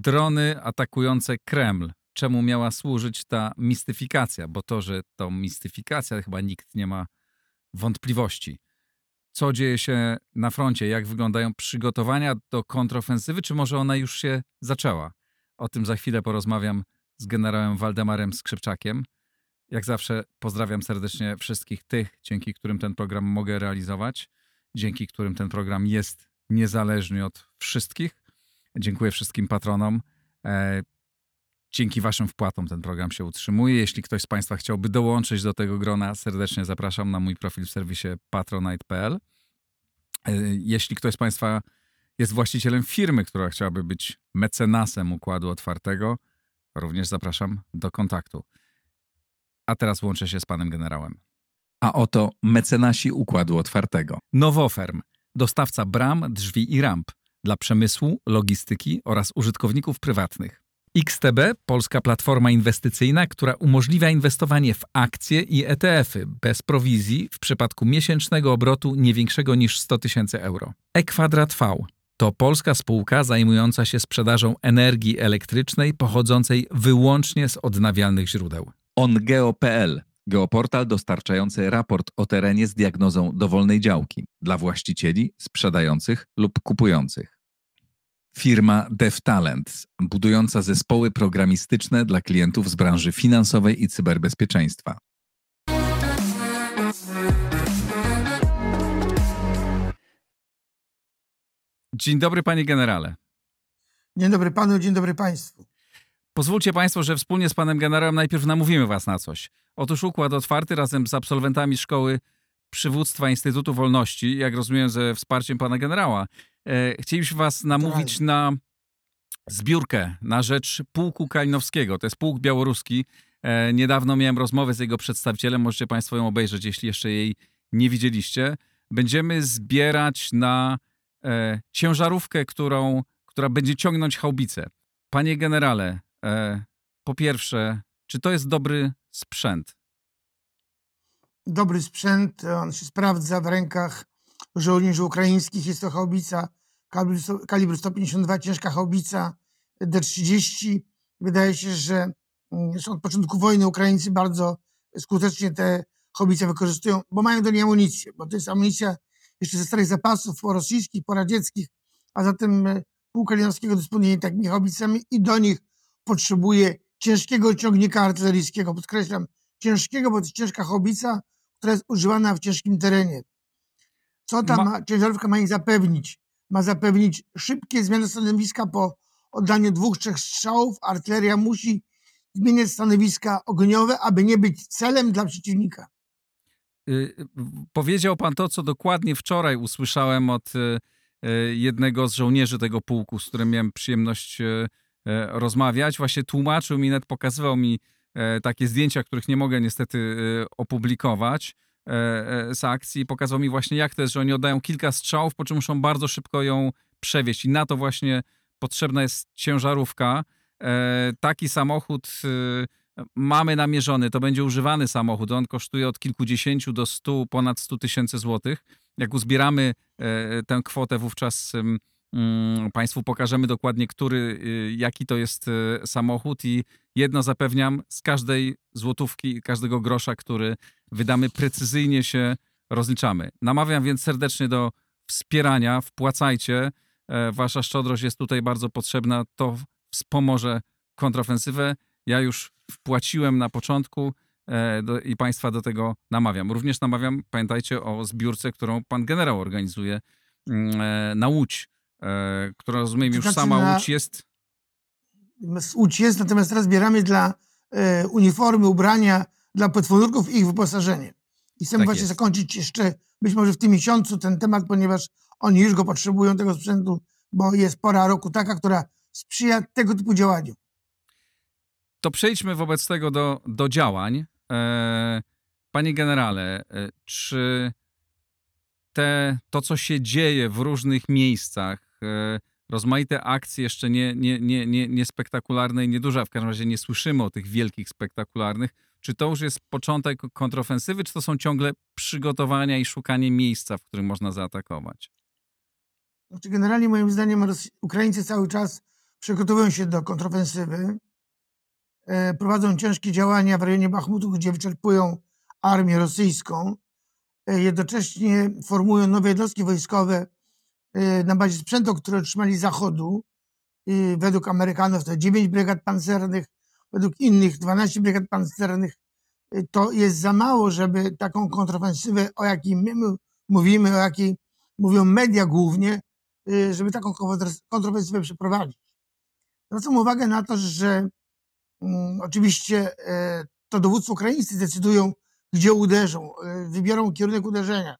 drony atakujące Kreml. Czemu miała służyć ta mistyfikacja? Bo to, że to mistyfikacja, chyba nikt nie ma wątpliwości. Co dzieje się na froncie? Jak wyglądają przygotowania do kontrofensywy? Czy może ona już się zaczęła? O tym za chwilę porozmawiam z generałem Waldemarem Skrzypczakiem. Jak zawsze pozdrawiam serdecznie wszystkich tych, dzięki którym ten program mogę realizować, dzięki którym ten program jest niezależny od wszystkich. Dziękuję wszystkim patronom. E, dzięki Waszym wpłatom ten program się utrzymuje. Jeśli ktoś z Państwa chciałby dołączyć do tego grona, serdecznie zapraszam na mój profil w serwisie patronite.pl. E, jeśli ktoś z Państwa jest właścicielem firmy, która chciałaby być mecenasem układu otwartego, również zapraszam do kontaktu. A teraz łączę się z panem generałem. A oto mecenasi układu otwartego. Nowoferm, dostawca bram, drzwi i ramp dla przemysłu, logistyki oraz użytkowników prywatnych. XTB, polska platforma inwestycyjna, która umożliwia inwestowanie w akcje i ETF-y bez prowizji w przypadku miesięcznego obrotu nie większego niż 100 tysięcy euro. E-Kwadrat V to polska spółka zajmująca się sprzedażą energii elektrycznej pochodzącej wyłącznie z odnawialnych źródeł. OnGeo.pl Geoportal dostarczający raport o terenie z diagnozą dowolnej działki dla właścicieli, sprzedających lub kupujących. Firma DevTalent, budująca zespoły programistyczne dla klientów z branży finansowej i cyberbezpieczeństwa. Dzień dobry, panie generale. Dzień dobry panu, dzień dobry państwu. Pozwólcie Państwo, że wspólnie z panem generałem najpierw namówimy Was na coś. Otóż Układ Otwarty razem z absolwentami Szkoły Przywództwa Instytutu Wolności, jak rozumiem, ze wsparciem pana generała, e, chcielibyśmy Was namówić tak. na zbiórkę na rzecz Pułku Kalinowskiego. To jest pułk białoruski. E, niedawno miałem rozmowę z jego przedstawicielem, możecie Państwo ją obejrzeć, jeśli jeszcze jej nie widzieliście. Będziemy zbierać na e, ciężarówkę, którą, która będzie ciągnąć haubicę. Panie generale, po pierwsze, czy to jest dobry sprzęt? Dobry sprzęt, on się sprawdza w rękach żołnierzy ukraińskich. Jest to haubica kalibru 152, ciężka haubica D30. Wydaje się, że mm, od początku wojny Ukraińcy bardzo skutecznie te haubice wykorzystują, bo mają do niej amunicję, bo to jest amunicja jeszcze ze starych zapasów rosyjskich, poradzieckich, a zatem e, pół Kalinowskiego dysponuje takimi haubicami i do nich potrzebuje ciężkiego ciągnika artyleryjskiego. Podkreślam, ciężkiego, bo to jest ciężka hobica, która jest używana w ciężkim terenie. Co ta ma... ciężarówka ma im zapewnić? Ma zapewnić szybkie zmiany stanowiska po oddaniu dwóch, trzech strzałów. Artyleria musi zmieniać stanowiska ogniowe, aby nie być celem dla przeciwnika. Y, powiedział pan to, co dokładnie wczoraj usłyszałem od y, y, jednego z żołnierzy tego pułku, z którym miałem przyjemność rozmawiać. Właśnie tłumaczył mi, net pokazywał mi e, takie zdjęcia, których nie mogę niestety e, opublikować z akcji. Pokazał mi właśnie, jak to jest, że oni oddają kilka strzałów, po czym muszą bardzo szybko ją przewieźć. I na to właśnie potrzebna jest ciężarówka. Taki samochód mamy namierzony, to będzie używany samochód. On kosztuje od kilkudziesięciu do stu, ponad 100 tysięcy złotych. Jak uzbieramy tę kwotę, wówczas państwu pokażemy dokładnie, który, y, jaki to jest y, samochód i jedno zapewniam, z każdej złotówki, każdego grosza, który wydamy, precyzyjnie się rozliczamy. Namawiam więc serdecznie do wspierania, wpłacajcie. E, wasza szczodrość jest tutaj bardzo potrzebna. To wspomoże kontrofensywę. Ja już wpłaciłem na początku e, i Państwa do tego namawiam. Również namawiam, pamiętajcie o zbiórce, którą Pan generał organizuje mm, e, na Łódź e, która rozumiem już znaczy sama na... Łódź jest... Łódź jest, natomiast teraz zbieramy dla e, uniformy, ubrania dla podwórków i ich wyposażenie. I chcemy tak właśnie jest. zakończyć jeszcze być może w tym miesiącu ten temat, ponieważ oni już go potrzebują, tego sprzętu, bo jest pora roku taka, która sprzyja tego typu działaniu. To przejdźmy wobec tego do, do działań. E, panie generale, e, czy te, to, co się dzieje w różnych miejscach, rozmaite akcje, jeszcze nie, nie, nie, nie, nie spektakularne i nieduże, a w każdym razie nie słyszymy o tych wielkich, spektakularnych. Czy to już jest początek kontrofensywy, czy to są ciągle przygotowania i szukanie miejsca, w którym można zaatakować? Znaczy generalnie moim zdaniem Ukraińcy cały czas przygotowują się do kontrofensywy, e, prowadzą ciężkie działania w rejonie Bachmutu, gdzie wyczerpują armię rosyjską, e, jednocześnie formują nowe jednostki wojskowe e, na bazie sprzętu, który otrzymali z Zachodu. I według Amerykanów to 9 brygad pancernych, według innych 12 brygad pancernych. E, To jest za mało, żeby taką kontrofensywę, o jakiej my my mówimy, o jakiej mówią media głównie, y, żeby taką kontrofens- kontrofensywę przeprowadzić. Zwracam uwagę na to, że mm, oczywiście e, to dowódcy ukraińscy decydują, gdzie uderzą, e, wybiorą kierunek uderzenia.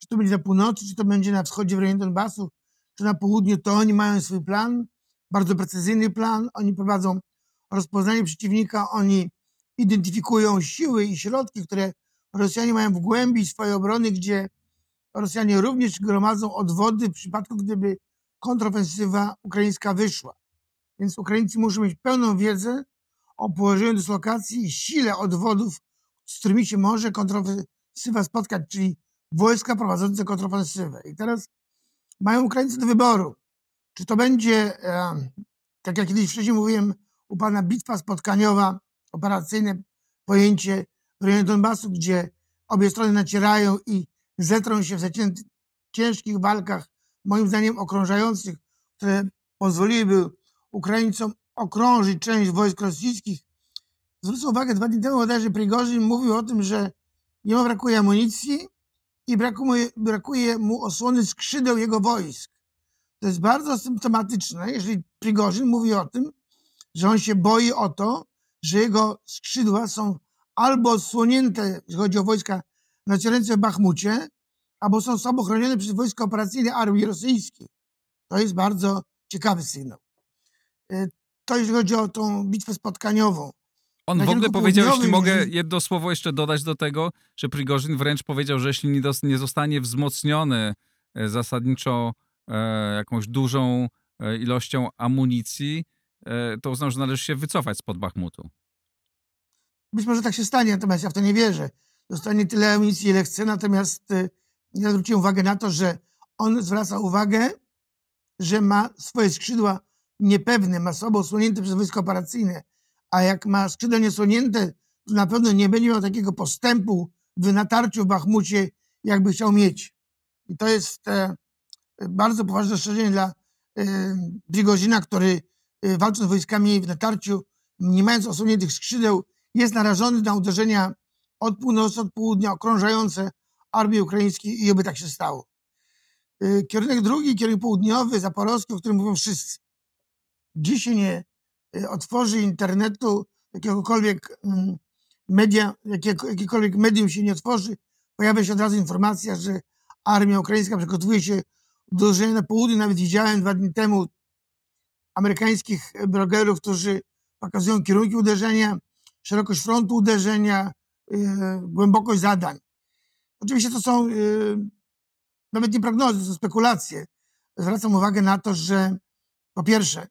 Czy to będzie na północy, czy to będzie na wschodzie w rejonie Donbasu, czy na południu, to oni mają swój plan, bardzo precyzyjny plan. Oni prowadzą rozpoznanie przeciwnika, oni identyfikują siły i środki, które Rosjanie mają w głębi swojej obrony, gdzie Rosjanie również gromadzą odwody w przypadku, gdyby kontrofensywa ukraińska wyszła. Więc Ukraińcy muszą mieć pełną wiedzę o położeniu dyslokacji i sile odwodów, z którymi się może kontrofensywa spotkać, czyli wojska prowadzące kontrofensywę. I teraz mają Ukraińcy do wyboru, czy to będzie, e, tak jak kiedyś wcześniej mówiłem, u pana bitwa spotkaniowa, operacyjne pojęcie w rejonie Donbasu, gdzie obie strony nacierają i zetrą się w ciężkich walkach, moim zdaniem okrążających, które pozwoliłyby Ukraińcom okrążyć część wojsk rosyjskich. Zwrócę uwagę, dwa dni temu bodajże Prigorzyn mówił o tym, że jemu brakuje amunicji i brakuje, brakuje mu osłony skrzydeł jego wojsk. To jest bardzo symptomatyczne, jeżeli Prigorzyn mówi o tym, że on się boi o to, że jego skrzydła są albo odsłonięte, jeśli chodzi o wojska nacierające w Bachmucie, albo są słabo chronione przez wojska operacyjne armii rosyjskiej. To jest bardzo ciekawy sygnał. Y, To jeśli chodzi o tą bitwę spotkaniową. On w ogóle powiedział, jeśli mogę jedno słowo jeszcze dodać do tego, że Prigorzyn wręcz powiedział, że jeśli nie, nie zostanie wzmocniony e, zasadniczo e, jakąś dużą e, ilością amunicji, e, to uznał, że należy się wycofać spod Bachmutu. Być może tak się stanie, natomiast ja w to nie wierzę. Dostanie tyle amunicji, ile chce, natomiast y, ja zwróciłem uwagę na to, że on zwraca uwagę, że ma swoje skrzydła niepewne, ma słabo osłonięte przez wojska operacyjne, a jak ma skrzydła niesłonięte, to na pewno nie będzie miał takiego postępu w natarciu w Bachmucie, jakby chciał mieć. I to jest e, bardzo poważne ostrzeżenie dla e, Prigozina, który e, walcząc z wojskami w natarciu, nie mając osłoniętych skrzydeł, jest narażony na uderzenia od północy, od południa, okrążające armię ukraińską i oby tak się stało. Kierunek drugi, kierunek południowy, zaporowski, o którym mówią wszyscy. Dziś nie otworzy internetu, jakiegokolwiek mm, media, jakiekolwiek medium się nie otworzy, pojawia się od razu informacja, że armia ukraińska przygotowuje się do uderzenia na południe. Nawet widziałem dwa dni temu amerykańskich blogerów, którzy pokazują kierunki uderzenia, szerokość frontu uderzenia, yy, głębokość zadań. Oczywiście to są yy, nawet nie prognozy, to są spekulacje. Zwracam uwagę na to, że po pierwsze,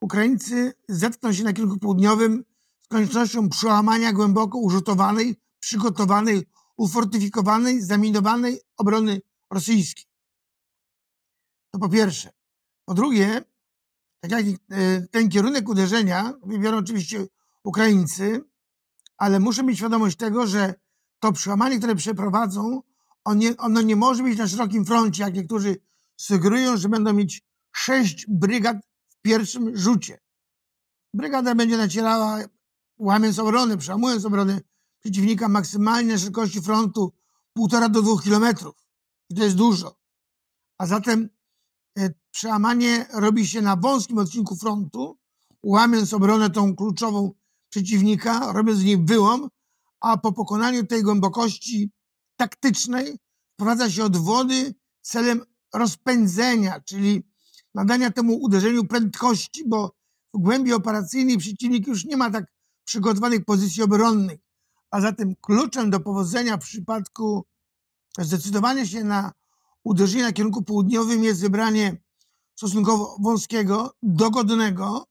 Ukraińcy zetkną się na kierunku południowym z koniecznością przełamania głęboko urzutowanej, przygotowanej, ufortyfikowanej, zaminowanej obrony rosyjskiej. To po pierwsze. Po drugie, tak jak e, ten kierunek uderzenia wybiorą oczywiście Ukraińcy, ale muszę mieć świadomość tego, że to przełamanie, które przeprowadzą, ono nie może być na szerokim froncie, jak niektórzy sugerują, że będą mieć sześć brygad pierwszym rzucie. Brygada będzie nacierała, łamiąc obronę, przełamując obronę przeciwnika maksymalnie na szerokości frontu półtora do dwóch kilometrów. I to jest dużo. A zatem e, przełamanie robi się na wąskim odcinku frontu, łamiąc obronę tą kluczową przeciwnika, robiąc z niej wyłom, a po pokonaniu tej głębokości taktycznej wprowadza się odwody celem rozpędzenia, czyli nadania temu uderzeniu prędkości, bo w głębi operacyjnej przeciwnik już nie ma tak przygotowanych pozycji obronnych. A zatem kluczem do powodzenia w przypadku zdecydowania się na uderzenie na kierunku południowym jest wybranie stosunkowo wąskiego, dogodnego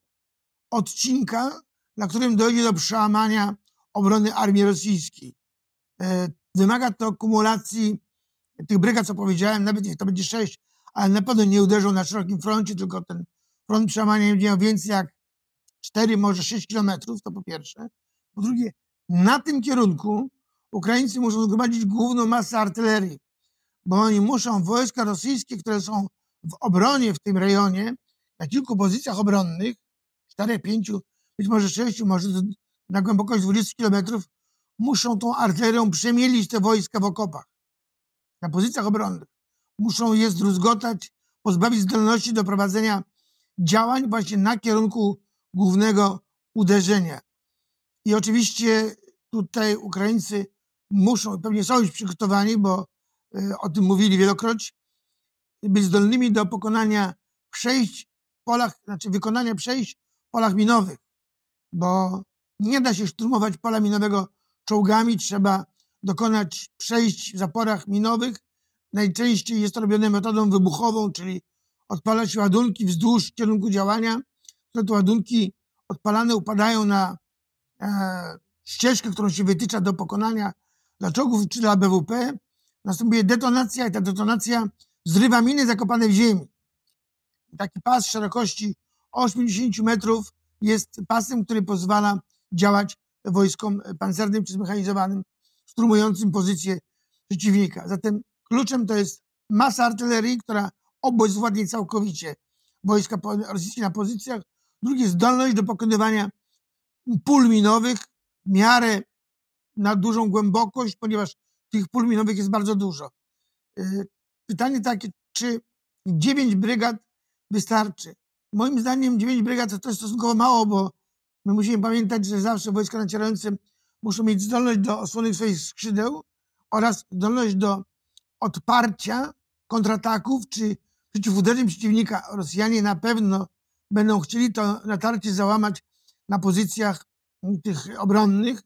odcinka, na którym dojdzie do przełamania obrony armii rosyjskiej. E, Wymaga to kumulacji tych brygad, co powiedziałem, nawet niech to będzie sześć, ale na pewno nie uderzą na szerokim froncie, tylko ten front przełamania będzie miał więcej jak 4, może 6 kilometrów, to po pierwsze. Po drugie, na tym kierunku Ukraińcy muszą zgromadzić główną masę artylerii, bo oni muszą wojska rosyjskie, które są w obronie w tym rejonie, na kilku pozycjach obronnych, 4, 5, być może 6, może na głębokość 20 kilometrów, muszą tą artylerią przemielić te wojska w okopach, na pozycjach obronnych. Muszą je zdruzgotać, pozbawić zdolności do prowadzenia działań właśnie na kierunku głównego uderzenia. I oczywiście tutaj Ukraińcy muszą, pewnie są już przygotowani, bo y, o tym mówili wielokroć, być zdolnymi do pokonania przejść w polach, znaczy wykonania przejść w polach minowych, bo nie da się szturmować pola minowego czołgami, trzeba dokonać przejść w zaporach minowych. Najczęściej jest to robione metodą wybuchową, czyli odpalać ładunki wzdłuż kierunku działania, te ładunki odpalane upadają na e, ścieżkę, którą się wytycza do pokonania dla czołgów czy dla BWP. Następuje detonacja i ta detonacja zrywa miny zakopane w ziemi. Taki pas szerokości 80 metrów jest pasem, który pozwala działać wojskom pancernym czy zmechanizowanym, szturmującym pozycję przeciwnika. Zatem kluczem to jest masa artylerii, która obezwładni całkowicie wojska rosyjskie na pozycjach. Drugie, zdolność do pokonywania pól minowych w miarę na dużą głębokość, ponieważ tych pól minowych jest bardzo dużo. Y, pytanie takie, czy 9 brygad wystarczy? Moim zdaniem 9 brygad to jest stosunkowo mało, bo my musimy pamiętać, że zawsze wojska nacierające muszą mieć zdolność do osłony swoich skrzydeł oraz zdolność do odparcia kontrataków czy przeciwuderzeń przeciwnika. Rosjanie na pewno będą chcieli to natarcie załamać na pozycjach tych obronnych.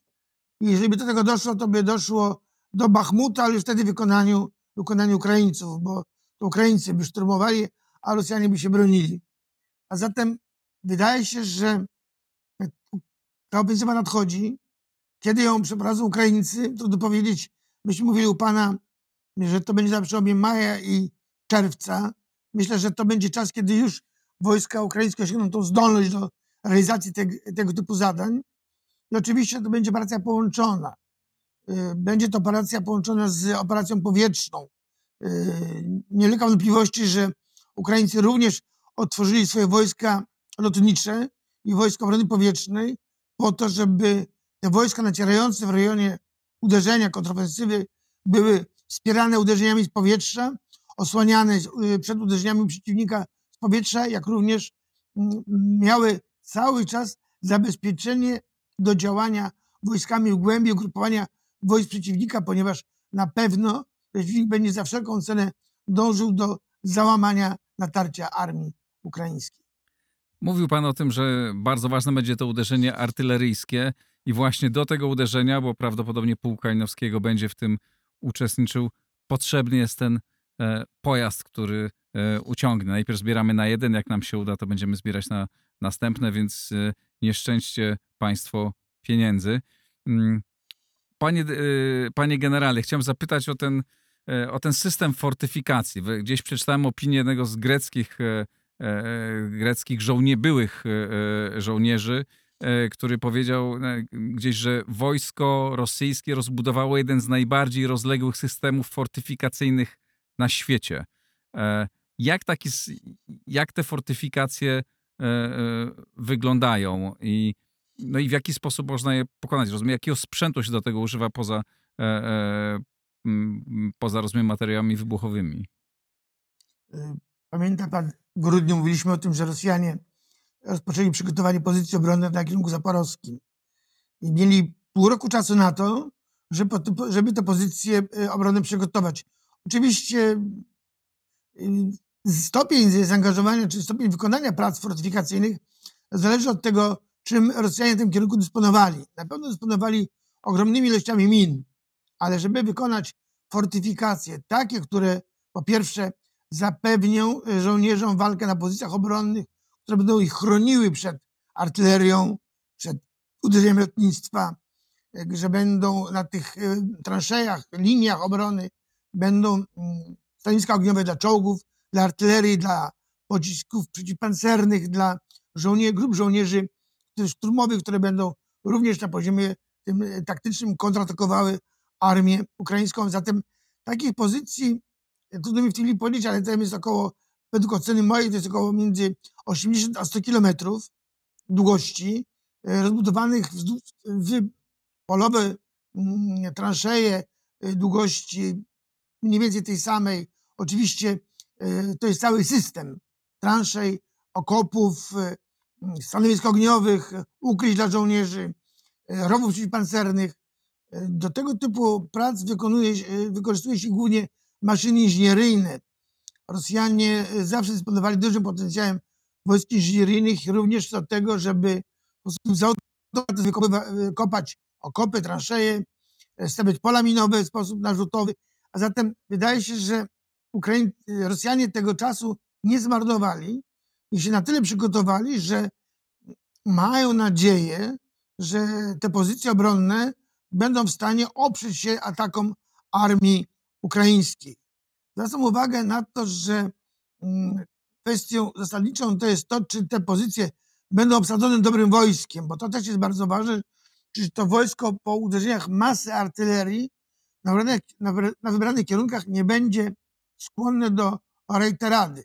I jeżeli by do tego doszło, to by doszło do Bachmuta, ale już wtedy w wykonaniu, wykonaniu Ukraińców, bo to Ukraińcy by szturmowali, a Rosjanie by się bronili. A zatem wydaje się, że ta ofensywa nadchodzi. Kiedy ją przeprowadzą Ukraińcy, trudno powiedzieć. Myśmy mówili u Pana, że to będzie na przełomie maja i czerwca. Myślę, że to będzie czas, kiedy już wojska ukraińskie osiągną tą zdolność do realizacji te, tego typu zadań. I oczywiście to będzie operacja połączona. Y, będzie to operacja połączona z operacją powietrzną. Y, nie ulega wątpliwości, że Ukraińcy również otworzyli swoje wojska lotnicze i wojska obrony powietrznej po to, żeby te wojska nacierające w rejonie uderzenia, kontrofensywy były wspierane uderzeniami z powietrza, osłaniane y, przed uderzeniami przeciwnika z powietrza, jak również mm, miały cały czas zabezpieczenie do działania wojskami w głębi ugrupowania wojsk przeciwnika, ponieważ na pewno przeciwnik będzie za wszelką cenę dążył do załamania natarcia armii ukraińskiej. Mówił Pan o tym, że bardzo ważne będzie to uderzenie artyleryjskie i właśnie do tego uderzenia, bo prawdopodobnie pułk Kalinowskiego będzie w tym uczestniczył, potrzebny jest ten e, pojazd, który e, uciągnie. Najpierw zbieramy na jeden, jak nam się uda, to będziemy zbierać na następne, więc e, nie szczęście Państwo pieniędzy. Mm, panie, panie generale, chciałem zapytać o ten, o ten system fortyfikacji. Gdzieś przeczytałem opinię jednego z greckich, greckich żołnie, byłych żołnierzy, który powiedział gdzieś, że wojsko rosyjskie rozbudowało jeden z najbardziej rozległych systemów fortyfikacyjnych na świecie. Jak, taki, jak te fortyfikacje wyglądają i, no i w jaki sposób można je pokonać? Rozumiem, jakiego sprzętu się do tego używa poza, poza rozumiem, materiałami wybuchowymi? Pamięta pan, w grudniu mówiliśmy o tym, że Rosjanie rozpoczęli przygotowanie pozycji obronnej na kierunku zaporowskim. I mieli pół roku czasu na to, żeby, żeby te pozycje y, obronne przygotować. Oczywiście y, stopień zaangażowania czy stopień wykonania prac fortyfikacyjnych zależy od tego, czym Rosjanie w tym kierunku dysponowali. Na pewno dysponowali ogromnymi ilościami min, ale żeby wykonać fortyfikacje takie, które po pierwsze zapewnią y, żołnierzom walkę na pozycjach obronnych, które będą ich chroniły przed artylerią, przed uderzeniem lotnictwa, y, że będą na tych y, transzejach, liniach obrony, będą mm, stanowiska ogniowe dla czołgów, dla artylerii, dla pocisków przeciwpancernych dla żołnierzy, grup żołnierzy szturmowych, które będą również na poziomie tym e, taktycznym kontratakowały armię ukraińską. Zatem takich pozycji, e, trudno mi w tej chwili powiedzieć, ale tam jest około, według oceny mojej, to jest około między 80 a 100 kilometrów długości, e, rozbudowanych w, w polowe mm, transzeje długości mniej więcej tej samej. Oczywiście to jest cały system transzej, okopów, stanowisk ogniowych, ukryć dla żołnierzy, rowów przeciwpancernych. Do tego typu prac wykonuje, wykorzystuje się głównie maszyny inżynieryjne. Rosjanie zawsze dysponowali dużym potencjałem wojsk inżynieryjnych, również do tego, żeby kopać okopy, transzeje, stawiać pola minowe w sposób narzutowy. A zatem wydaje się, że Ukraiń, Rosjanie tego czasu nie zmarnowali i się na tyle przygotowali, że mają nadzieję, że te pozycje obronne będą w stanie oprzeć się atakom armii ukraińskiej. Zwracam uwagę na to, że mm, kwestią zasadniczą to jest to, czy te pozycje będą obsadzone dobrym wojskiem, bo to też jest bardzo ważne, czy to wojsko po uderzeniach masy artylerii na wybranych, na wybranych kierunkach nie będzie skłonne do rejterady.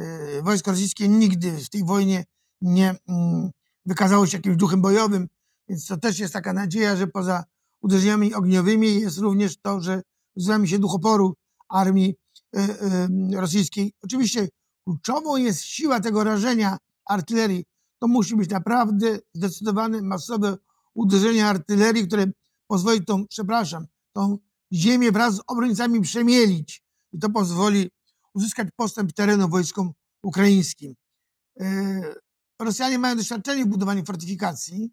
Y, wojsko rosyjskie nigdy w tej wojnie nie mm, wykazało się jakimś duchem bojowym, więc to też jest taka nadzieja, że poza uderzeniami ogniowymi jest również to, że wzmami się duch oporu armii y, y, rosyjskiej. Oczywiście kluczową jest siła tego rażenia artylerii. To musi być naprawdę zdecydowane, masowe uderzenie artylerii, które pozwoli tą, przepraszam, tą ziemię wraz z obrońcami przemielić. I to pozwoli uzyskać postęp terenu wojskom ukraińskim. E, Rosjanie mają doświadczenie w budowaniu fortyfikacji.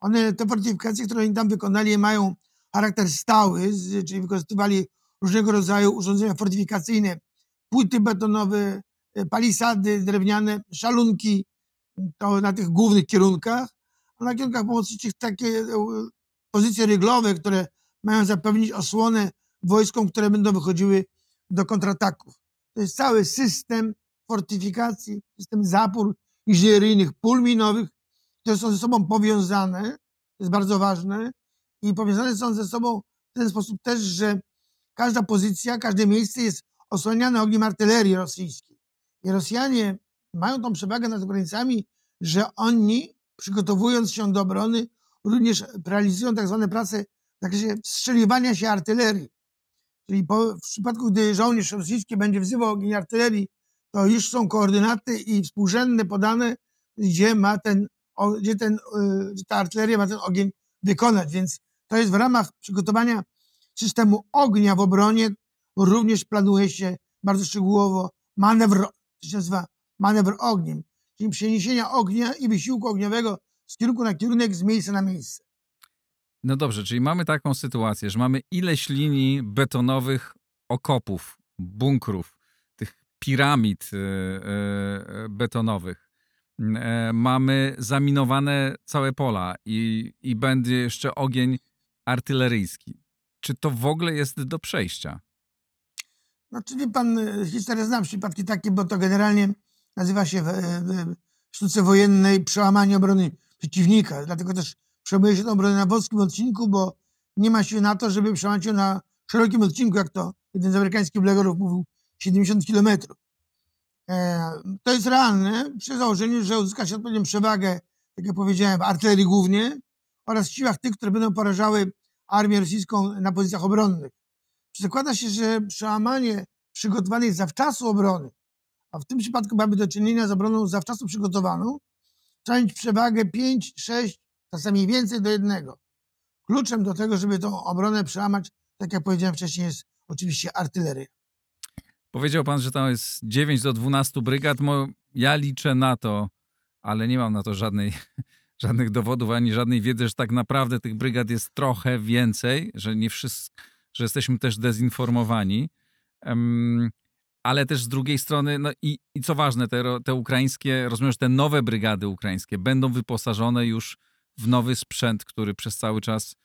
One, te fortyfikacje, które oni tam wykonali, mają charakter stały, czyli wykorzystywali różnego rodzaju urządzenia fortyfikacyjne, płyty betonowe, e, palisady drewniane, szalunki, to na tych głównych kierunkach, a na kierunkach pomocniczych takie e, pozycje ryglowe, które mają zapewnić osłonę wojskom, które będą wychodziły do kontrataków. To jest cały system fortyfikacji, system zapór inżynieryjnych, pól minowych, które są ze sobą powiązane, to jest bardzo ważne, i powiązane są ze sobą w ten sposób też, że każda pozycja, każde miejsce jest osłaniane ogniem artylerii rosyjskiej. I Rosjanie mają tą przewagę nad granicami, że oni, przygotowując się do obrony, również realizują tak zwane prace w zakresie wstrzeliwania się artylerii. Czyli po, w przypadku, gdy żołnierz rosyjski będzie wzywał ogień artylerii, to już są koordynaty i współrzędne podane, gdzie ma ten, gdzie ten, y, ta artyleria ma ten ogień wykonać. Więc to jest w ramach przygotowania systemu ognia w obronie. Również planuje się bardzo szczegółowo manewr, to się nazywa manewr ogniem, czyli przeniesienia ognia i wysiłku ogniowego z kierunku na kierunek, z miejsca na miejsce. No dobrze, czyli mamy taką sytuację, że mamy ileś linii betonowych okopów, bunkrów, tych piramid e, e, betonowych. E, mamy zaminowane całe pola i, i będzie jeszcze ogień artyleryjski. Czy to w ogóle jest do przejścia? No, czyli pan historię znam przypadki takie, bo to generalnie nazywa się w, w sztuce wojennej przełamanie obrony przeciwnika. Dlatego też przejmuje się tą obronę na wąskim odcinku, bo nie ma siły na to, żeby przełamać ją na szerokim odcinku, jak to jeden z amerykańskich blegorów mówił, 70 kilometrów. E, to jest realne przy założeniu, że uzyska się odpowiednią przewagę, tak jak powiedziałem, w artylerii głównie oraz w siłach tych, które będą porażały armię rosyjską na pozycjach obronnych. Zakłada się, że przełamanie przygotowanej zawczasu obrony, a w tym przypadku mamy do czynienia z obroną zawczasu przygotowaną, trzeba mieć przewagę 5, 6, czasami więcej do jednego. Kluczem do tego, żeby tą obronę przełamać, tak jak powiedziałem wcześniej, jest oczywiście artyleria. Powiedział pan, że tam jest 9 do 12 brygad. Ja liczę na to, ale nie mam na to żadnej, żadnych dowodów ani żadnej wiedzy, że tak naprawdę tych brygad jest trochę więcej, że nie wszystko, że jesteśmy też dezinformowani. Um, ale też z drugiej strony, no i, i co ważne, te, te ukraińskie, rozumiem, że te nowe brygady ukraińskie będą wyposażone już w nowy sprzęt, który przez cały czas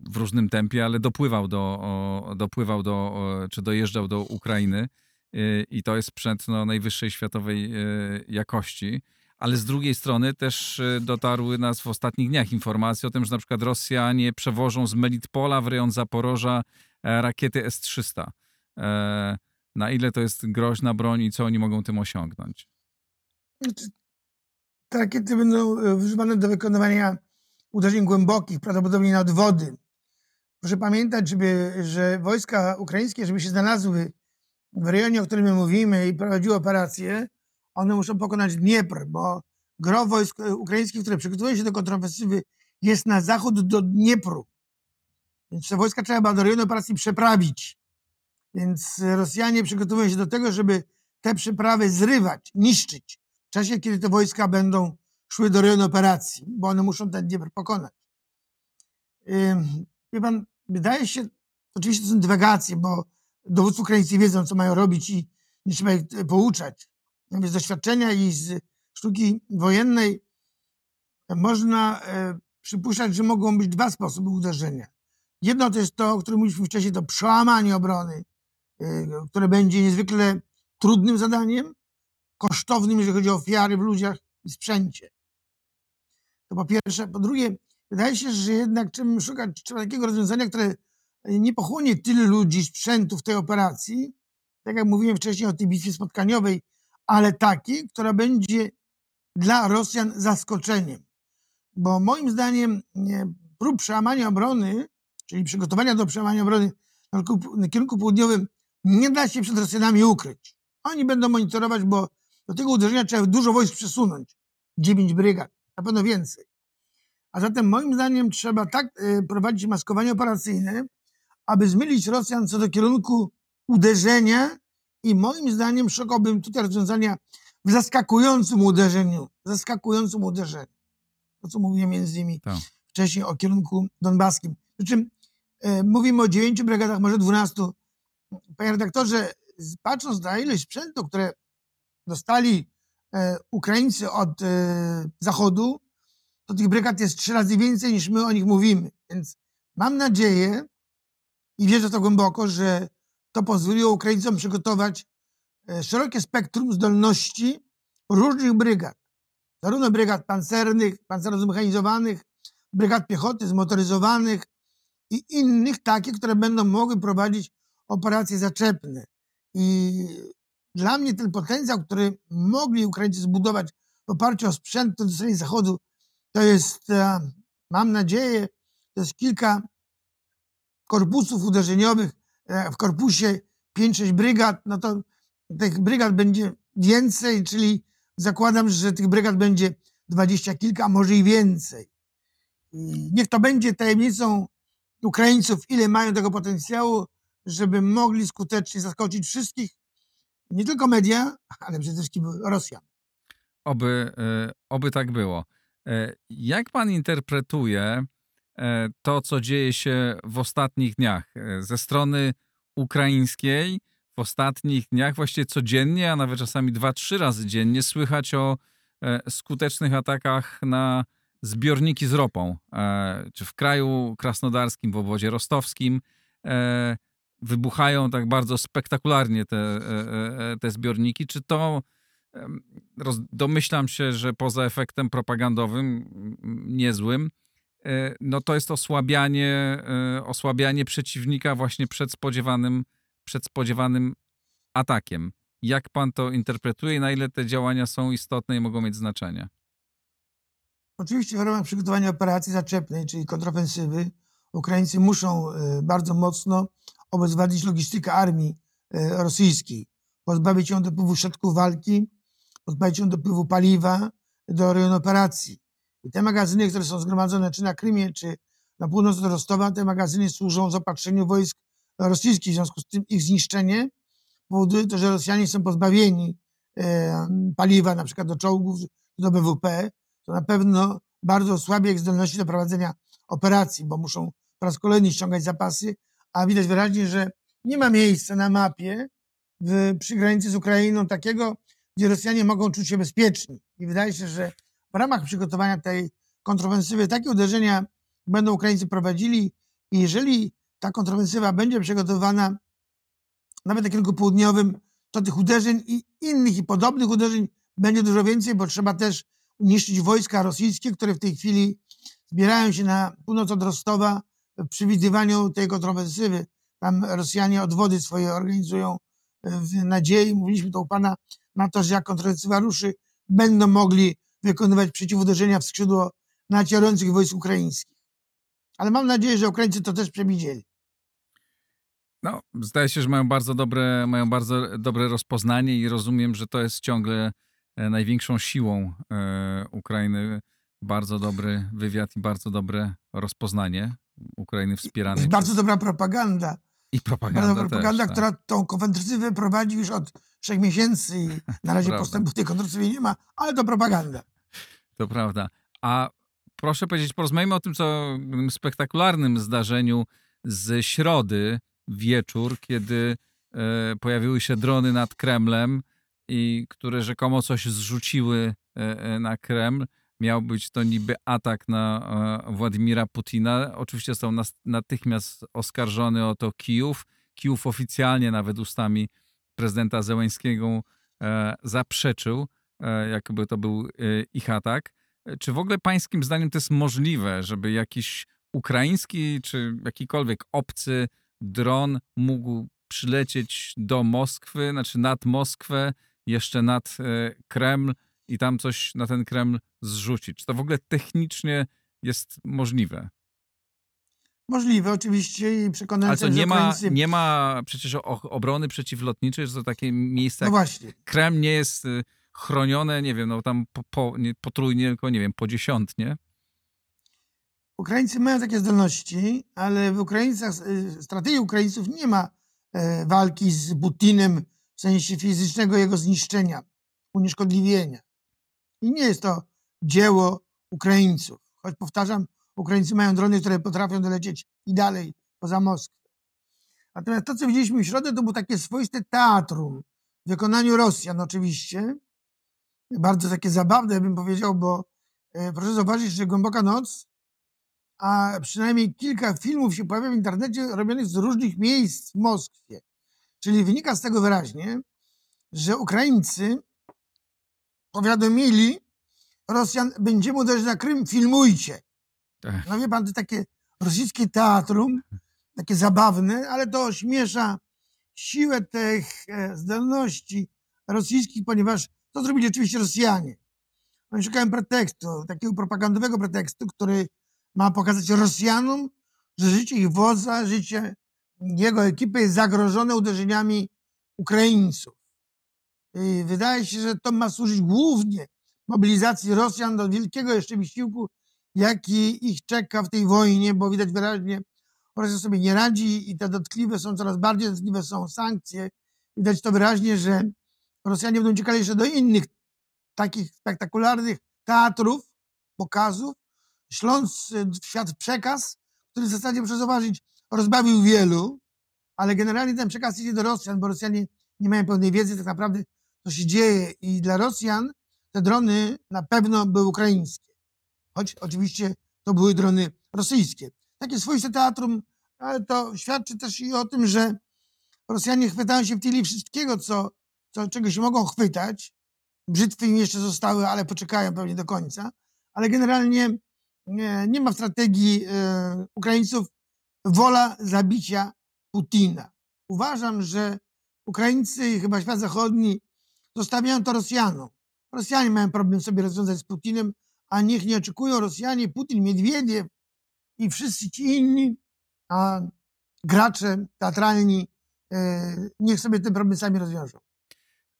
w różnym tempie, ale dopływał do, dopływał do, czy dojeżdżał do Ukrainy. y, i to jest sprzęt no, najwyższej światowej y, jakości. Ale z drugiej strony też y, dotarły nas w ostatnich dniach informacje o tym, że na przykład Rosjanie przewożą z Melitpola w rejon Zaporoża e, rakiety S-300. E, Na ile to jest groźna broń i co oni mogą tym osiągnąć? Znaczy, Te rakiety będą e, używane do wykonywania uderzeń głębokich, prawdopodobnie nad wody. Proszę pamiętać, żeby, że wojska ukraińskie, żeby się znalazły w rejonie, o którym my mówimy i prowadziły operacje, one muszą pokonać Dniepr, bo gro wojsk e, ukraińskich, które przygotowują się do kontrofensywy, jest na zachód do Dniepru. Więc te wojska trzeba do rejonu operacji przeprawić. Więc Rosjanie przygotowują się do tego, żeby te przeprawy zrywać, niszczyć w czasie, kiedy te wojska będą szły do rejonu operacji, bo one muszą ten Dniepr pokonać. Wie pan, wydaje się, oczywiście to są dywagacje, bo dowódcy ukraińscy wiedzą, co mają robić i nie trzeba ich e, pouczać. Z doświadczenia i z sztuki wojennej można e, przypuszczać, że mogą być dwa sposoby uderzenia. Jedno to jest to, o którym mówiliśmy wcześniej, to przełamanie obrony, e, które będzie niezwykle trudnym zadaniem, kosztownym, jeżeli chodzi o ofiary w ludziach i sprzęcie. To po pierwsze. Po drugie, wydaje się, że jednak czym szukać trzeba takiego rozwiązania, które nie pochłonie tylu ludzi, sprzętu w tej operacji, tak jak mówiłem wcześniej o tej bitwie spotkaniowej, ale takiej, która będzie dla Rosjan zaskoczeniem. Bo moim zdaniem nie, prób przełamania obrony, czyli przygotowania do przełamania obrony na kierunku, południowym, nie da się przed Rosjanami ukryć. Oni będą monitorować, bo do tego uderzenia trzeba dużo wojsk przesunąć. Dziewięć brygad, na pewno więcej. A zatem moim zdaniem trzeba tak y, prowadzić maskowanie operacyjne, aby zmylić Rosjan co do kierunku uderzenia i moim zdaniem szukałbym tutaj rozwiązania w zaskakującym uderzeniu. Zaskakującym uderzeniu. To, co mówiłem między innymi Tak. wcześniej o kierunku donbaskim. Przy czym e, mówimy o dziewięciu brygadach, może dwunastu. Panie redaktorze, patrząc na ilość sprzętu, które dostali e, Ukraińcy od e, Zachodu, to tych brygad jest trzy razy więcej niż my o nich mówimy. Więc mam nadzieję i wierzę w to głęboko, że to pozwoliło Ukraińcom przygotować e, szerokie spektrum zdolności różnych brygad. Zarówno brygad pancernych, pancerno zmechanizowanych, brygad piechoty zmotoryzowanych i innych takich, które będą mogły prowadzić operacje zaczepne. I dla mnie ten potencjał, który mogli Ukraińcy zbudować w oparciu o sprzęt, który dostali z Zachodu, to jest, e, mam nadzieję, to jest kilka korpusów uderzeniowych, w korpusie 5-6 brygad, no to tych brygad będzie więcej, czyli zakładam, że tych brygad będzie dwadzieścia kilka, a może i więcej. Niech to będzie tajemnicą Ukraińców, ile mają tego potencjału, żeby mogli skutecznie zaskoczyć wszystkich, nie tylko media, ale przede wszystkim Rosjan. Oby, e, oby tak było. E, Jak pan interpretuje to, co dzieje się w ostatnich dniach E, ze strony ukraińskiej? W ostatnich dniach, właściwie codziennie, a nawet czasami dwa, trzy razy dziennie, słychać o e, skutecznych atakach na zbiorniki z ropą, e, czy w kraju krasnodarskim, w obwodzie rostowskim. E, Wybuchają tak bardzo spektakularnie te, e, e, te zbiorniki. Czy to domyślam się, że poza efektem propagandowym niezłym, e, no to jest osłabianie, e, osłabianie przeciwnika właśnie przed spodziewanym, przed spodziewanym atakiem. Jak pan to interpretuje i na ile te działania są istotne i mogą mieć znaczenie? Oczywiście w ramach przygotowania operacji zaczepnej, czyli kontrofensywy, Ukraińcy muszą e, bardzo mocno obezwładnić logistykę armii e, rosyjskiej, pozbawić ją dopływu środków walki, pozbawić ją dopływu paliwa do rejonu operacji. I te magazyny, które są zgromadzone czy na Krymie, czy na północ od Rostowa, te magazyny służą zaopatrzeniu wojsk rosyjskich. W związku z tym ich zniszczenie powoduje to, że Rosjanie są pozbawieni e, paliwa na przykład do czołgów, do BWP, to na pewno bardzo osłabia ich zdolności do prowadzenia operacji, bo muszą po raz kolejny ściągać zapasy, a widać wyraźnie, że nie ma miejsca na mapie w, przy granicy z Ukrainą takiego, gdzie Rosjanie mogą czuć się bezpieczni. I wydaje się, że w ramach przygotowania tej kontrofensywy takie uderzenia będą Ukraińcy prowadzili i jeżeli ta kontrofensywa będzie przygotowana nawet na kierunku południowym, to tych uderzeń i innych i podobnych uderzeń będzie dużo więcej, bo trzeba też uniszczyć wojska rosyjskie, które w tej chwili zbierają się na północ od Rostowa w przewidywaniu tej kontrowersywy. Tam Rosjanie odwody swoje organizują w nadziei, mówiliśmy to u Pana, na to, że jak kontrowersywa ruszy, będą mogli wykonywać przeciwuderzenia w skrzydło nacierających wojsk ukraińskich. Ale mam nadzieję, że Ukraińcy to też przewidzieli. No, zdaje się, że mają bardzo dobre, mają bardzo dobre rozpoznanie i rozumiem, że to jest ciągle e, największą siłą e, Ukrainy. Bardzo dobry wywiad i bardzo dobre rozpoznanie Ukrainy wspieranej. Jest bardzo dobra propaganda. I propaganda, Bardzo propaganda, też, tak. która tą kontrowersywę prowadzi już od trzech miesięcy i na razie postępów w tej kontrowersywie nie ma, ale to propaganda. To prawda. A proszę powiedzieć, porozmawiajmy o tym, co spektakularnym zdarzeniu z środy wieczór, kiedy e, pojawiły się drony nad Kremlem i które rzekomo coś zrzuciły e, e, na Kreml. Miał być to niby atak na e, Władimira Putina. Oczywiście został natychmiast oskarżony o to Kijów. Kijów oficjalnie, nawet ustami prezydenta Zełęńskiego, e, zaprzeczył, e, jakby to był ich atak. Czy w ogóle pańskim zdaniem to jest możliwe, żeby jakiś ukraiński czy jakikolwiek obcy dron mógł przylecieć do Moskwy, znaczy nad Moskwę, jeszcze nad Kreml i tam coś na ten Kreml zrzucić? Czy to w ogóle technicznie jest możliwe? Możliwe oczywiście i przekonany Ale że nie ma, Ukraińcy... nie ma przecież obrony przeciwlotniczej, że to takie miejsca No właśnie. Kreml nie jest y, chronione, nie wiem, no tam po, po, nie potrójnie, tylko nie wiem, po dziesiątnie. Ukraińcy mają takie zdolności, ale w Ukraińcach, y, strategii Ukraińców nie ma e, walki z Putinem w sensie fizycznego jego zniszczenia, unieszkodliwienia. I nie jest to dzieło Ukraińców. Choć powtarzam, Ukraińcy mają drony, które potrafią dolecieć i dalej, poza Moskwę. Natomiast to, co widzieliśmy w środę, to było takie swoiste teatrum w wykonaniu Rosjan oczywiście. Bardzo takie zabawne, bym powiedział, bo e, proszę zauważyć, że Głęboka Noc a przynajmniej kilka filmów się pojawia w internecie robionych z różnych miejsc w Moskwie. Czyli wynika z tego wyraźnie, że Ukraińcy powiadomili Rosjan, będziemy uderzyć na Krym, filmujcie. Tak. No wie pan, to takie rosyjskie teatrum, takie zabawne, ale to ośmiesza siłę tych e, zdolności rosyjskich, ponieważ to zrobili oczywiście Rosjanie. Oni szukają pretekstu, takiego propagandowego pretekstu, który ma pokazać Rosjanom, że życie ich wodza, życie jego ekipy jest zagrożone uderzeniami Ukraińców. I wydaje się, że to ma służyć głównie mobilizacji Rosjan do wielkiego jeszcze wysiłku, jaki ich czeka w tej wojnie, bo widać wyraźnie, Rosja sobie nie radzi i te dotkliwe są, coraz bardziej dotkliwe są sankcje. Widać to wyraźnie, że Rosjanie będą uciekali jeszcze do innych takich spektakularnych teatrów, pokazów, śląc y, świat przekaz, który w zasadzie, proszę zauważyć, rozbawił wielu, ale generalnie ten przekaz idzie do Rosjan, bo Rosjanie nie mają pełnej wiedzy tak naprawdę, co się dzieje i dla Rosjan te drony na pewno były ukraińskie, choć oczywiście to były drony rosyjskie. Takie swoiste teatrum, ale to świadczy też i o tym, że Rosjanie chwytają się w tyle wszystkiego, co, co, czego się mogą chwytać. Brzytwy im jeszcze zostały, ale poczekają pewnie do końca. Ale generalnie nie, nie ma w strategii e, Ukraińców wola zabicia Putina. Uważam, że Ukraińcy i chyba świat zachodni zostawiają to Rosjanom. Rosjanie mają problem sobie rozwiązać z Putinem, a niech nie oczekują Rosjanie, Putin, Miedwiediew i wszyscy ci inni, a gracze teatralni, e, niech sobie ten problem sami rozwiążą.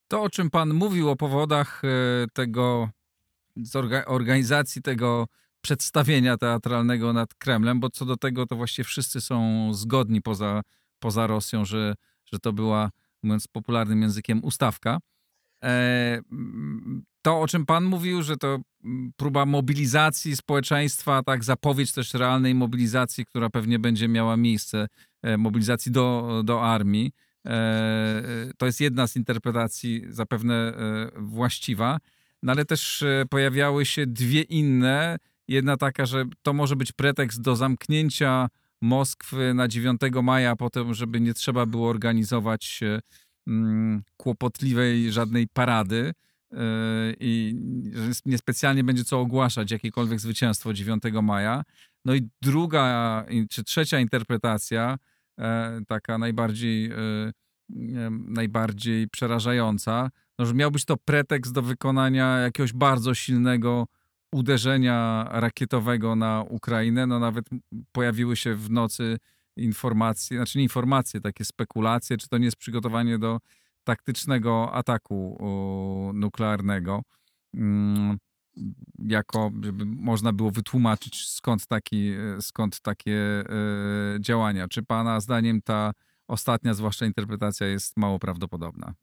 To, o czym pan mówił, o powodach e, tego, organizacji tego przedstawienia teatralnego nad Kremlem, bo co do tego to właściwie wszyscy są zgodni poza, poza Rosją, że, że to była, mówiąc popularnym językiem, ustawka. E, To, o czym pan mówił, że to próba mobilizacji społeczeństwa, tak, zapowiedź też realnej mobilizacji, która pewnie będzie miała miejsce, e, mobilizacji do, do armii. E, To jest jedna z interpretacji, zapewne właściwa, no ale też pojawiały się dwie inne. Jedna taka, że to może być pretekst do zamknięcia Moskwy na 9 maja, potem, żeby nie trzeba było organizować kłopotliwej żadnej parady yy, i niespecjalnie będzie co ogłaszać jakiekolwiek zwycięstwo 9 maja. No i druga czy trzecia interpretacja, e, taka najbardziej, e, najbardziej przerażająca, no, że miał być to pretekst do wykonania jakiegoś bardzo silnego uderzenia rakietowego na Ukrainę. No nawet pojawiły się w nocy informacje, znaczy nie informacje, takie spekulacje, czy to nie jest przygotowanie do taktycznego ataku nuklearnego. Mm, jako, żeby można było wytłumaczyć skąd, taki, e, skąd takie e, działania. Czy pana zdaniem ta ostatnia, zwłaszcza interpretacja, jest mało prawdopodobna?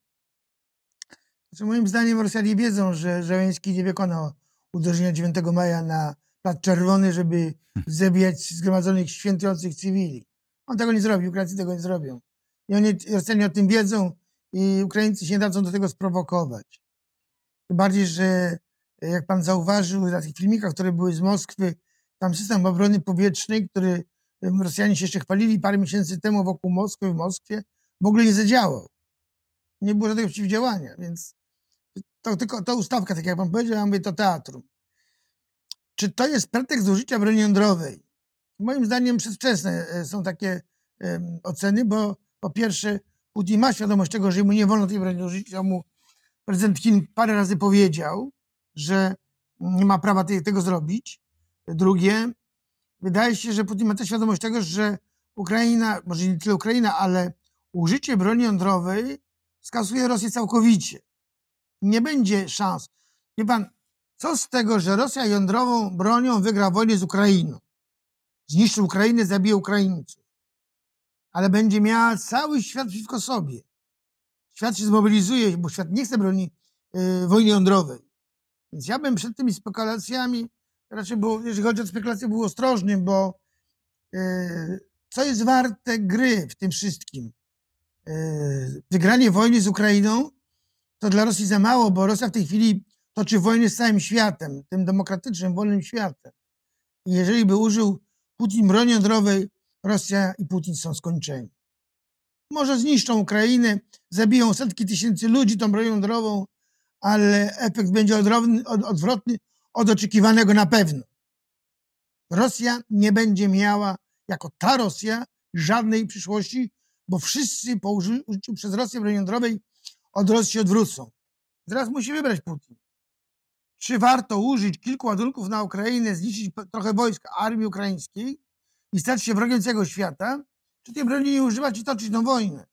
Znaczy, moim zdaniem Rosjanie wiedzą, że Żeleński nie wykonał uderzenia 9 maja na Plac Czerwony, żeby zabijać zgromadzonych świętujących cywili. On tego nie zrobi, Ukraińcy tego nie zrobią. I oni, Rosjanie o tym wiedzą i Ukraińcy się nie dadzą do tego sprowokować. Tym bardziej, że e, jak pan zauważył na tych filmikach, które były z Moskwy, tam system obrony powietrznej, który em, Rosjanie się jeszcze chwalili parę miesięcy temu wokół Moskwy, w Moskwie, w ogóle nie zadziałał. Nie było żadnego przeciwdziałania, więc to tylko to ustawka, tak jak pan powiedział, ja mówię, to teatrum. Czy to jest pretekst do użycia broni jądrowej? Moim zdaniem przedwczesne e, są takie oceny, bo po pierwsze Putin ma świadomość tego, że mu nie wolno tej broni użyć, mu prezydent Chin parę razy powiedział, że nie ma prawa tego zrobić. Drugie, wydaje się, że Putin ma też świadomość tego, że Ukraina, może nie tyle Ukraina, ale użycie broni jądrowej skasuje Rosję całkowicie. Nie będzie szans. Wie pan, co z tego, że Rosja jądrową bronią wygra wojnę z Ukrainą? Zniszczy Ukrainę, zabije Ukraińców. Ale będzie miała cały świat przeciwko sobie. Świat się zmobilizuje, bo świat nie chce broni y, wojny jądrowej. Więc ja bym przed tymi spekulacjami, raczej było, jeżeli chodzi o spekulacje, był ostrożnym, bo y, co jest warte gry w tym wszystkim? Y, wygranie wojny z Ukrainą to dla Rosji za mało, bo Rosja w tej chwili toczy wojnę z całym światem, tym demokratycznym, wolnym światem. I jeżeli by użył Putin broni jądrowej, Rosja i Putin są skończeni. Może zniszczą Ukrainę, zabiją setki tysięcy ludzi tą bronią jądrową, ale efekt będzie odrowny, od, odwrotny od oczekiwanego na pewno. Rosja nie będzie miała, jako ta Rosja, żadnej przyszłości, bo wszyscy po uży- użyciu przez Rosję broni jądrowej od Rosji się odwrócą. Teraz musi wybrać Putin. Czy warto użyć kilku ładunków na Ukrainę, zniszczyć trochę wojsk armii ukraińskiej i stać się wrogiem całego świata, czy tej broni nie używać i toczyć tą wojnę?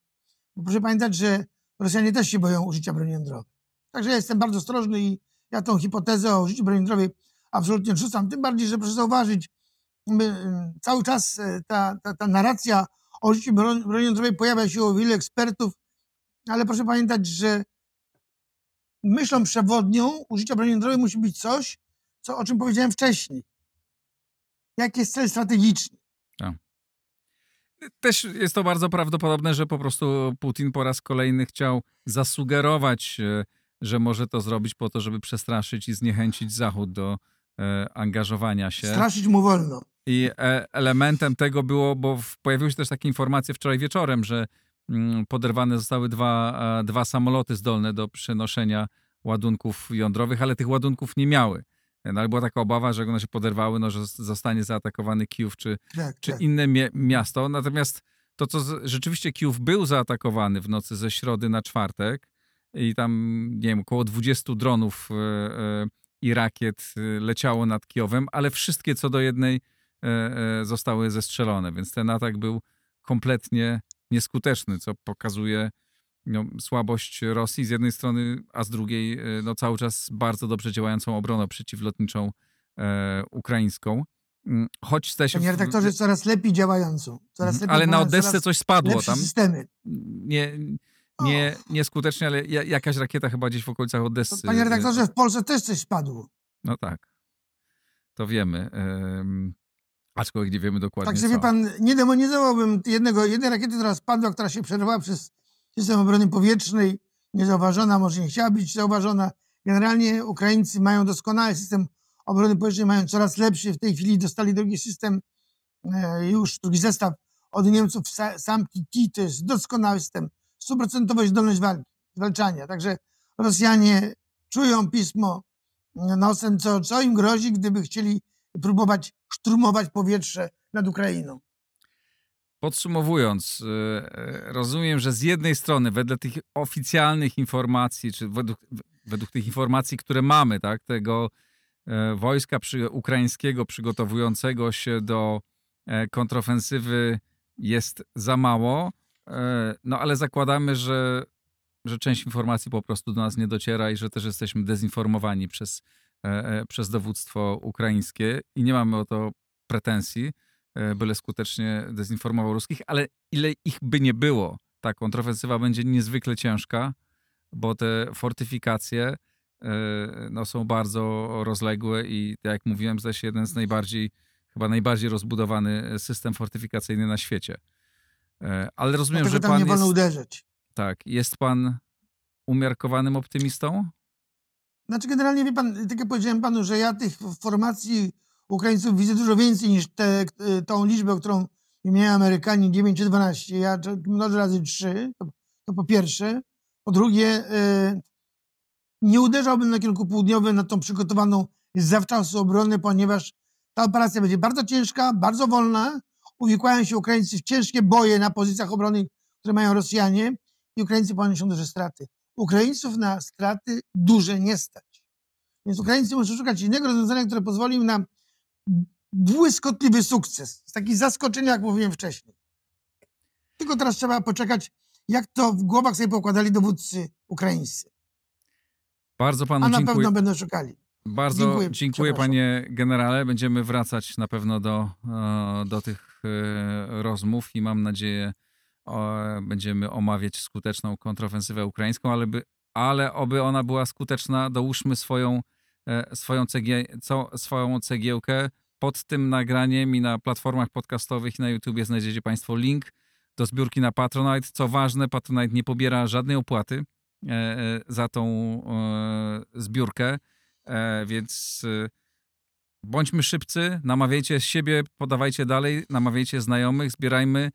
Bo proszę pamiętać, że Rosjanie też się boją użycia broni jądrowej. Także ja jestem bardzo ostrożny i ja tą hipotezę o użyciu broni jądrowej absolutnie odrzucam. Tym bardziej, że proszę zauważyć, ym, cały czas e, ta, ta, ta narracja o użyciu broni jądrowej pojawia się u wielu ekspertów, ale proszę pamiętać, że myślą przewodnią użycia broni jądrowej musi być coś, co, o czym powiedziałem wcześniej. Jaki jest cel strategiczny? Też jest to bardzo prawdopodobne, że po prostu Putin po raz kolejny chciał zasugerować, e, że może to zrobić po to, żeby przestraszyć i zniechęcić Zachód do e, angażowania się. Straszyć mu wolno. I e, elementem tego było, bo pojawiły się też takie informacje wczoraj wieczorem, że poderwane zostały dwa, e, dwa samoloty zdolne do przenoszenia ładunków jądrowych, ale tych ładunków nie miały. No, ale była taka obawa, że one się poderwały, no, że zostanie zaatakowany Kijów czy, Tak, czy tak. inne mie- miasto. Natomiast to, co z, rzeczywiście Kijów był zaatakowany w nocy ze środy na czwartek i tam, nie wiem, około 20 dronów e, e, i rakiet e, leciało nad Kijowem, ale wszystkie co do jednej e, e, zostały zestrzelone, więc ten atak był kompletnie nieskuteczny, co pokazuje no, słabość Rosji z jednej strony, a z drugiej e, no, cały czas bardzo dobrze działającą obronę przeciwlotniczą e, ukraińską. Mm, Choć chce się... Panie redaktorze, coraz lepiej działającą. Coraz Mhm, lepiej ale na Odessce coś spadło tam. systemy. Nie, nie, nieskutecznie, ale ja- jakaś rakieta chyba gdzieś w okolicach Odessy. Panie redaktorze, w Polsce też coś spadło. No tak. To wiemy. Aczkolwiek nie wiemy dokładnie Także co. wie pan, nie demonizowałbym jednego, jednej rakiety, która spadła, która się przerwała przez system obrony powietrznej, niezauważona, może nie chciała być zauważona. Generalnie Ukraińcy mają doskonały system obrony powietrznej, mają coraz lepszy. W tej chwili dostali drugi system, e, już drugi zestaw od Niemców, Sa- sam TT, to jest doskonały system stuprocentowej zdolność walki, zwalczania. Także Rosjanie czują pismo nosem, co, co im grozi, gdyby chcieli próbować szturmować powietrze nad Ukrainą. Podsumowując, e, rozumiem, że z jednej strony, wedle tych oficjalnych informacji, czy według, według tych informacji, które mamy, tak, tego e, wojska przy, ukraińskiego przygotowującego się do e, kontrofensywy jest za mało, no ale zakładamy, że, że część informacji po prostu do nas nie dociera i że też jesteśmy dezinformowani przez, przez dowództwo ukraińskie i nie mamy o to pretensji. E, byle skutecznie dezinformował ruskich, ale ile ich by nie było, ta kontrofensywa będzie niezwykle ciężka, bo te fortyfikacje e, no, są bardzo rozległe i jak mówiłem, zdaje się jeden z najbardziej, chyba najbardziej rozbudowany system fortyfikacyjny na świecie. E, ale rozumiem, Dlatego że pan nie wolno jest, uderzyć. tak, jest pan umiarkowanym optymistą? Znaczy generalnie, wie pan, jak powiedziałem panu, że ja tych formacji Ukraińców widzę dużo więcej niż te, tą liczbę, którą mieli Amerykanie 9 czy 12. Ja mnożę razy 3, to, to, po pierwsze. Po drugie, y, nie uderzałbym na kierunku południowym na tą przygotowaną zawczasu obronę, ponieważ ta operacja będzie bardzo ciężka, bardzo wolna. Uwikłają się Ukraińcy w ciężkie boje na pozycjach obrony, które mają Rosjanie i Ukraińcy poniosą duże straty. Ukraińców na straty duże nie stać. Więc Ukraińcy muszą szukać innego rozwiązania, które pozwoli im na błyskotliwy sukces. Taki zaskoczenie, jak mówiłem wcześniej. Tylko teraz trzeba poczekać, jak to w głowach sobie pokładali dowódcy ukraińscy. Bardzo panu A na dziękuję. pewno będą szukali. Bardzo Dziękuję, dziękuję, panie generale. Będziemy wracać na pewno do, e, do tych e, rozmów i mam nadzieję, będziemy omawiać skuteczną kontrofensywę ukraińską, ale, by, ale oby ona była skuteczna, dołóżmy swoją, e, swoją, cegie, swoją cegiełkę. Pod tym nagraniem i na platformach podcastowych i na YouTubie znajdziecie państwo link do zbiórki na Patronite. Co ważne, Patronite nie pobiera żadnej opłaty e, e, za tą zbiórkę. Więc bądźmy szybcy, namawiajcie siebie, podawajcie dalej, namawiajcie znajomych, zbierajmy.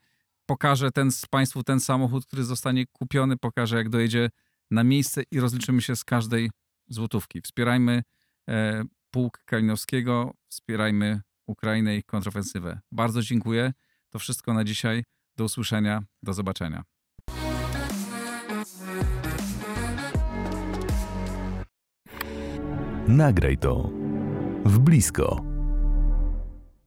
Pokażę ten Państwu ten samochód, który zostanie kupiony, pokażę jak dojedzie na miejsce i rozliczymy się z każdej złotówki. Wspierajmy e, pułk Kalinowskiego, wspierajmy Ukrainę i kontrofensywę. Bardzo dziękuję. To wszystko na dzisiaj. Do usłyszenia, do zobaczenia. Nagraj to w blisko.